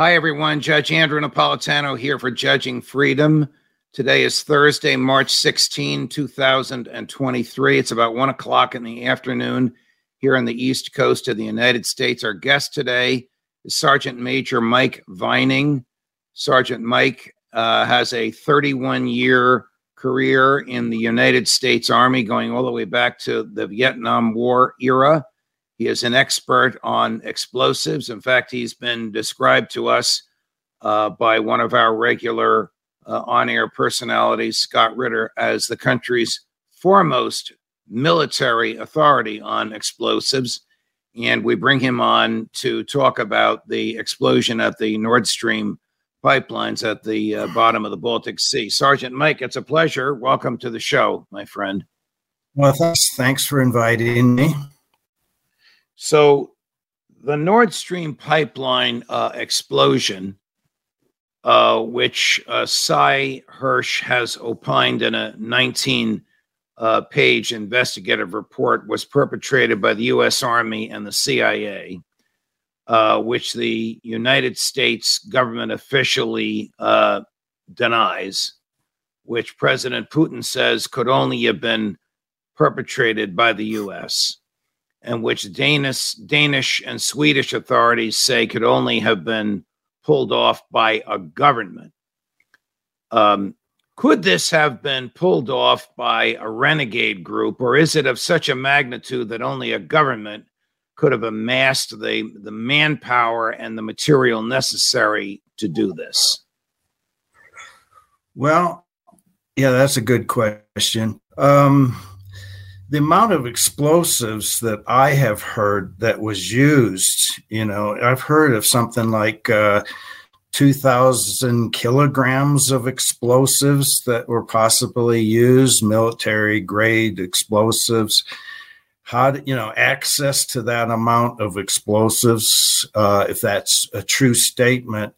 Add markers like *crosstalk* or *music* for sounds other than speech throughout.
Hi, everyone. Judge Andrew Napolitano here for Judging Freedom. Today is Thursday, March 16, 2023. It's about one o'clock in the afternoon here on the East Coast of the United States. Our guest today is Sergeant Major Mike Vining. Sergeant Mike uh, has a 31 year career in the United States Army, going all the way back to the Vietnam War era. He is an expert on explosives. In fact, he's been described to us uh, by one of our regular uh, on air personalities, Scott Ritter, as the country's foremost military authority on explosives. And we bring him on to talk about the explosion at the Nord Stream pipelines at the uh, bottom of the Baltic Sea. Sergeant Mike, it's a pleasure. Welcome to the show, my friend. Well, thanks, thanks for inviting me. So, the Nord Stream pipeline uh, explosion, uh, which uh, Sy Hersh has opined in a 19 uh, page investigative report, was perpetrated by the U.S. Army and the CIA, uh, which the United States government officially uh, denies, which President Putin says could only have been perpetrated by the U.S and which Danish, Danish and Swedish authorities say could only have been pulled off by a government. Um, could this have been pulled off by a renegade group, or is it of such a magnitude that only a government could have amassed the, the manpower and the material necessary to do this? Well, yeah, that's a good question. Um, the amount of explosives that I have heard that was used, you know, I've heard of something like uh, 2,000 kilograms of explosives that were possibly used, military grade explosives. How do, you know, access to that amount of explosives, uh, if that's a true statement,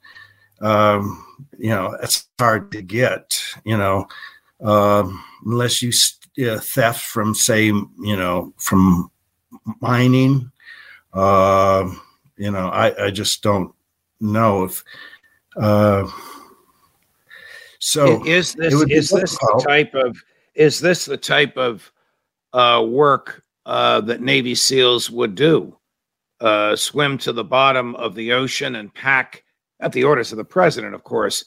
um, you know, it's hard to get, you know, um, unless you uh, theft from, say, you know, from mining. Uh, you know, I, I just don't know if. Uh, so is this is this the type of is this the type of uh, work uh, that Navy SEALs would do? Uh, swim to the bottom of the ocean and pack, at the orders of the president, of course,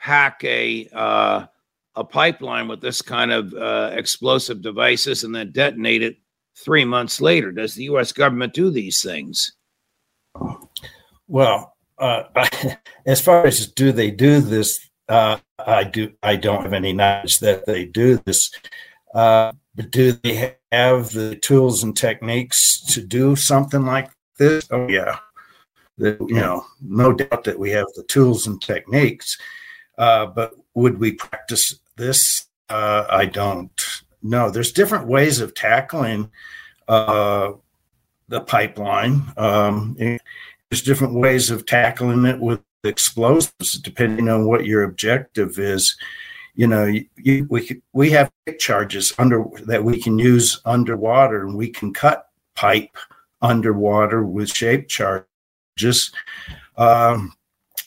pack a uh, a pipeline with this kind of uh, explosive devices and then detonate it three months later. Does the U.S. government do these things? Well, uh, *laughs* as far as do they do this, uh, I do. I don't have any knowledge that they do this. Uh, but do they have the tools and techniques to do something like this? Oh yeah, the, you know, no doubt that we have the tools and techniques. Uh, but would we practice this uh, I don't know. There's different ways of tackling uh, the pipeline. Um, there's different ways of tackling it with explosives, depending on what your objective is. You know, you, you, we we have charges under that we can use underwater, and we can cut pipe underwater with shape charges. Um,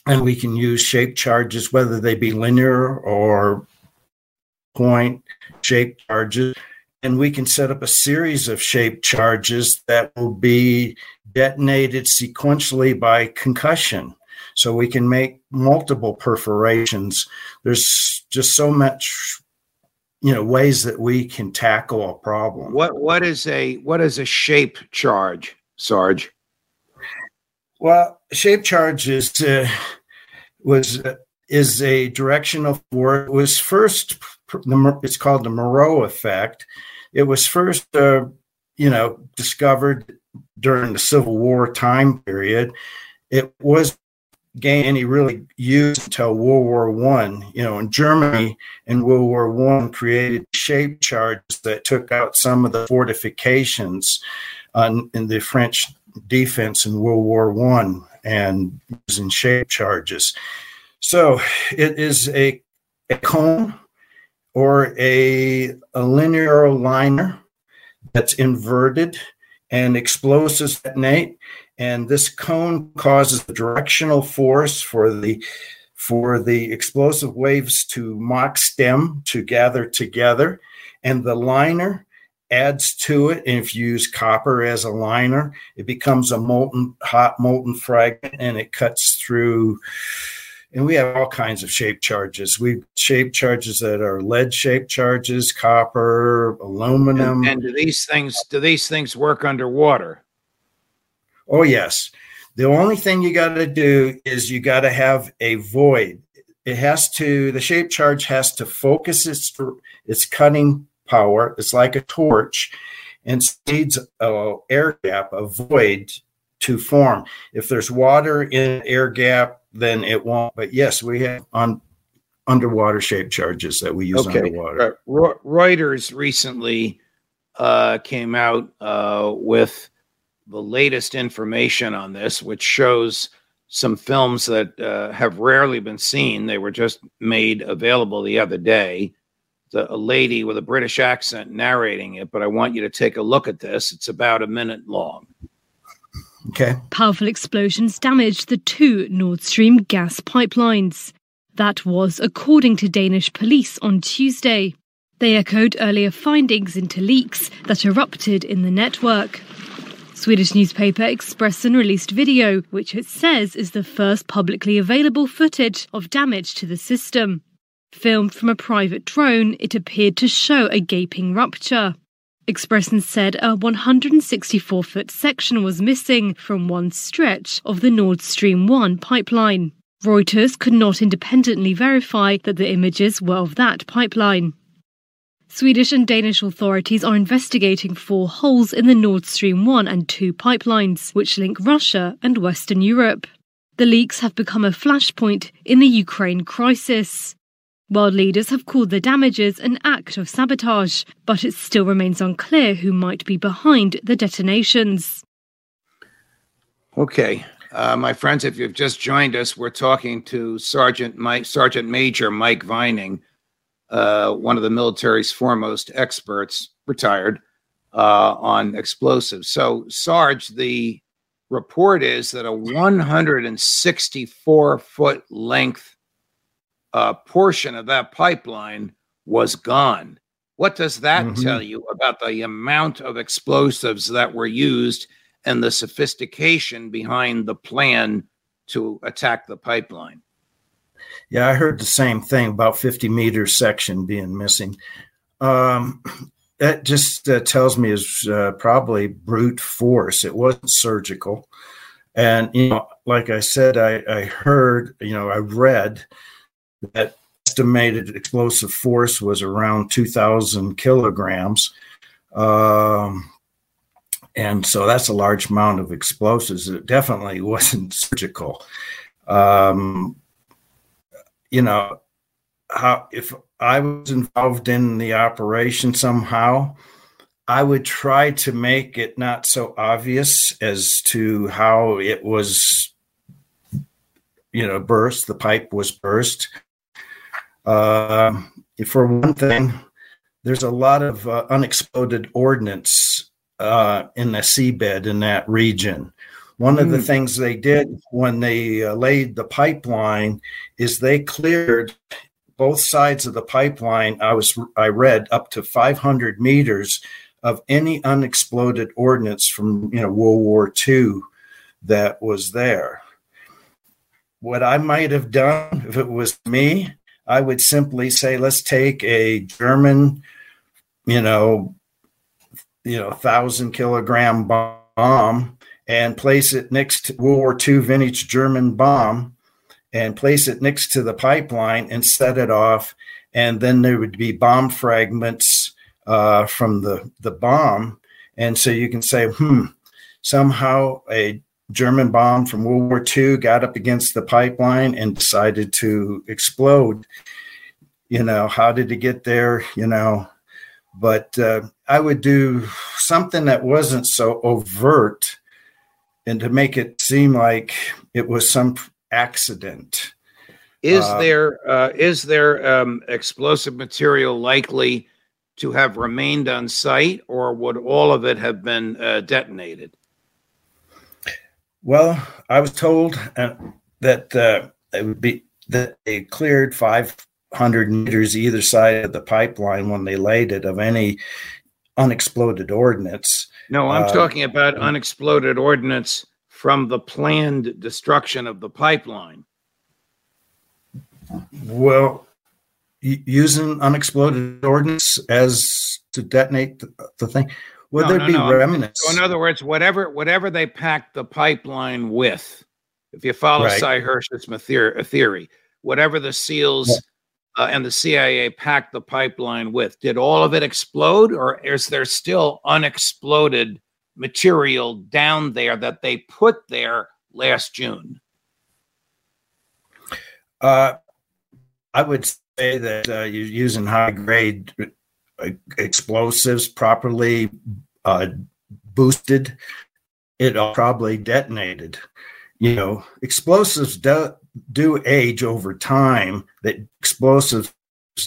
and we can use shape charges, whether they be linear or point shape charges. And we can set up a series of shape charges that will be detonated sequentially by concussion. So we can make multiple perforations. There's just so much you know ways that we can tackle a problem what what is a what is a shape charge sarge well shape charge is uh, was uh, is a directional force It was first it's called the Munroe effect. It was first uh, you know, discovered during the Civil War time period. It was gain any really use until World War One. You know, in Germany in World War One created shape charges that took out some of the fortifications on, in the French defense in World War One and using shape charges. So it is a, a cone or a, a linear liner that's inverted and explosives detonate and this cone causes the directional force for the for the explosive waves to Mach stem to gather together and the liner adds to it and if you use copper as a liner it becomes a molten hot molten fragment and it cuts through and we have all kinds of shape charges. We shape charges that are lead shape charges, copper, aluminum. And, and, do these things do these things work underwater? Oh yes. The only thing you got to do is you got to have a void. It has to the shape charge has to focus its its cutting power. It's like a torch, and needs a air gap, a void to form. If there's water in air gap, then it won't. But yes, we have on underwater shape charges that we use okay. underwater. Uh, Reuters recently uh, came out uh, with the latest information on this, which shows some films that uh, have rarely been seen. They were just made available the other day. The, a lady with a British accent narrating it, but I want you to take a look at this. It's about a minute long. Okay. Powerful explosions damaged the two Nord Stream gas pipelines. That was according to Danish police on Tuesday. They echoed earlier findings into leaks that erupted in the network. Swedish newspaper Expressen released video, which it says is the first publicly available footage of damage to the system. Filmed from a private drone, it appeared to show a gaping rupture. Expressen said a 164 foot section was missing from one stretch of the Nord Stream 1 pipeline. Reuters could not independently verify that the images were of that pipeline. Swedish and Danish authorities are investigating four holes in the Nord Stream 1 and 2 pipelines, which link Russia and Western Europe. The leaks have become a flashpoint in the Ukraine crisis. World leaders have called the damages an act of sabotage, but it still remains unclear who might be behind the detonations. Okay, uh, my friends, if you've just joined us, we're talking to Sergeant Mike, Sergeant Major Mike Vining, uh, one of the military's foremost experts, retired uh, on explosives. So, Sarge, the report is that a 164 foot length uh, portion of that pipeline was gone. What does that mm-hmm. tell you about the amount of explosives that were used and the sophistication behind the plan to attack the pipeline? Yeah, I heard the same thing about 50 meter section being missing. Um, that just uh, tells me is uh, probably brute force. It wasn't surgical. And, you know, like I said, I, I heard, you know, I read that estimated explosive force was around 2,000 kilograms. Um, and so that's a large amount of explosives. It definitely *laughs* wasn't surgical. Um, you know, how if I was involved in the operation somehow, I would try to make it not so obvious as to how it was, you know, burst. The pipe was burst. Uh, for one thing, there's a lot of uh, unexploded ordnance uh, in the seabed in that region. One mm. of the hmm. things they did when they uh, laid the pipeline is they cleared both sides of the pipeline. I was I read up to 500 meters of any unexploded ordnance from you know World War II that was there. What I might have done if it was me, I would simply say, let's take a German, you know, you know, thousand kilogram bomb and place it next to World War II vintage German bomb and place it next to the pipeline and set it off. And then there would be bomb fragments uh, from the, the bomb. And so you can say, hmm, somehow a German bomb from World War II got up against the pipeline and decided to explode. You know, how did it get there? You know, but uh, I would do something that wasn't so overt and to make it seem like it was some accident. Is uh, there uh, is there um, explosive material likely to have remained on site, or would all of it have been uh, detonated? Well, I was told uh, that uh, it would be that they cleared 500 meters either side of the pipeline when they laid it of any unexploded ordnance. No, I'm uh, talking about unexploded ordnance from the planned destruction of the pipeline. Well, using unexploded ordnance as to detonate the, the thing. Would no, there no, be no. remnants? So in other words, whatever whatever they packed the pipeline with, if you follow right. Sy Hersh's theory, whatever the SEALs yeah. uh, and the CIA packed the pipeline with, did all of it explode, or is there still unexploded material down there that they put there last June? Uh, I would say that uh, you're using high grade uh, explosives properly uh, boosted, it probably detonated. You know, explosives do, do age over time. That explosives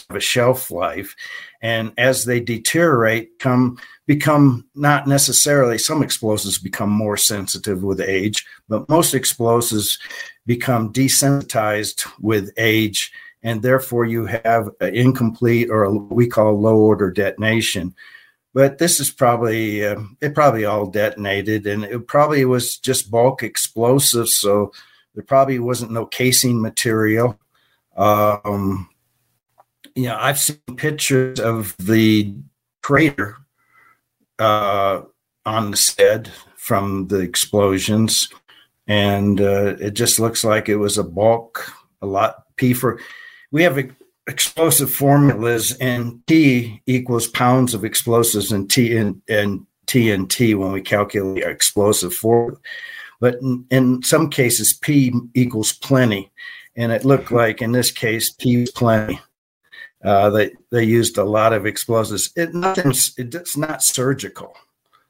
have a shelf life, and as they deteriorate, come become not necessarily. Some explosives become more sensitive with age, but most explosives become desensitized with age and therefore you have an incomplete or we call low order detonation. But this is probably uh, it probably all detonated, and it probably was just bulk explosives, so there probably wasn't no casing material. Um, you know, I've seen pictures of the crater uh, on the stead from the explosions, and uh, it just looks like it was a bulk, a lot P for we have explosive formulas and T equals pounds of explosives and T and, T and TNT when we calculate our explosive formula. But in, in, some cases, P equals plenty. And it looked like in this case, P was plenty. Uh, they, they used a lot of explosives. It, nothing's, it's not surgical.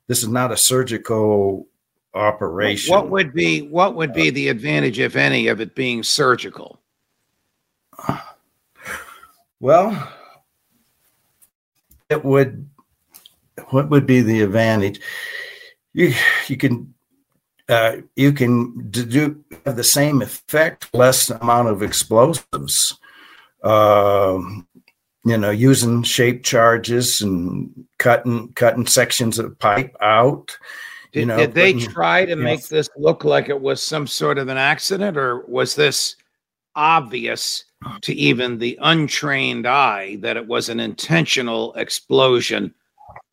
This is not a surgical operation. What would be what would be the advantage, if any, of it being surgical? Well, it would. What would be the advantage? You you can uh, you can do have the same effect, less amount of explosives. Um, you know, using shape charges and cutting cutting sections of pipe out. Did, you know, did they putting, try to make know, this look like it was some sort of an accident, or was this obvious to even the untrained eye that it was an intentional explosion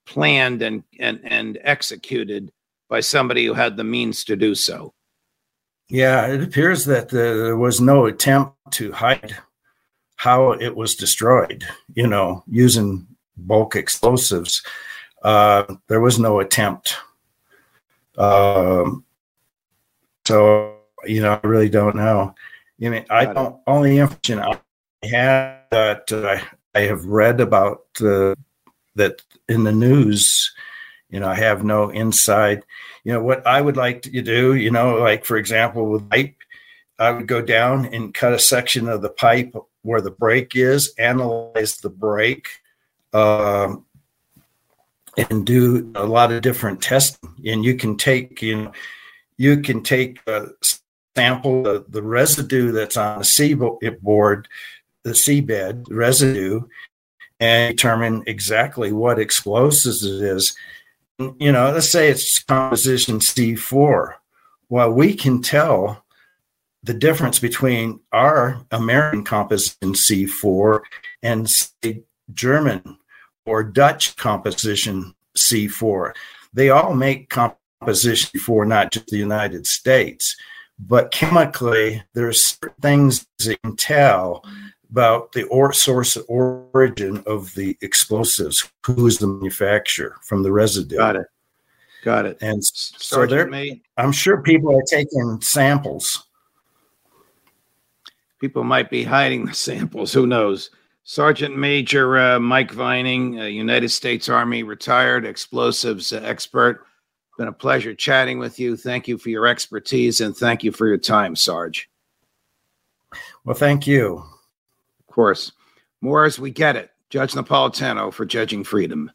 planned and, and, and executed by somebody who had the means to do so. Yeah, it appears that there was no attempt to hide how it was destroyed, you know, using bulk explosives. Uh, there was no attempt. Um, so, you know, I really don't know. You mean I don't only information I have that uh, I have read about uh, that in the news. You know, I have no inside. You know what I would like to do. You know, like for example, with pipe, I would go down and cut a section of the pipe where the break is, analyze the break, um, and do a lot of different testing. And you can take, you know, you can take uh, sample the, the residue that's on the seaboard, eh, the seabed residue, and determine exactly what explosives it is. You know, let's say it's composition C4. Well, we can tell the difference between our American composition C4 and say, German or Dutch composition C4. They all make composition C4, not just the United States but chemically there's things that you can tell about the or source origin of the explosives who is the manufacturer from the residue got it Got it. And so there, May, I'm sure people are taking samples. people might be hiding the samples. Who knows? Sergeant Major uh, Mike Vining, uh, United States Army retired explosives uh, expert. Been a pleasure chatting with you. Thank you for your expertise and thank you for your time, Sarge. Well, thank you. Of course. More as we get it. Judge Napolitano for Judging Freedom.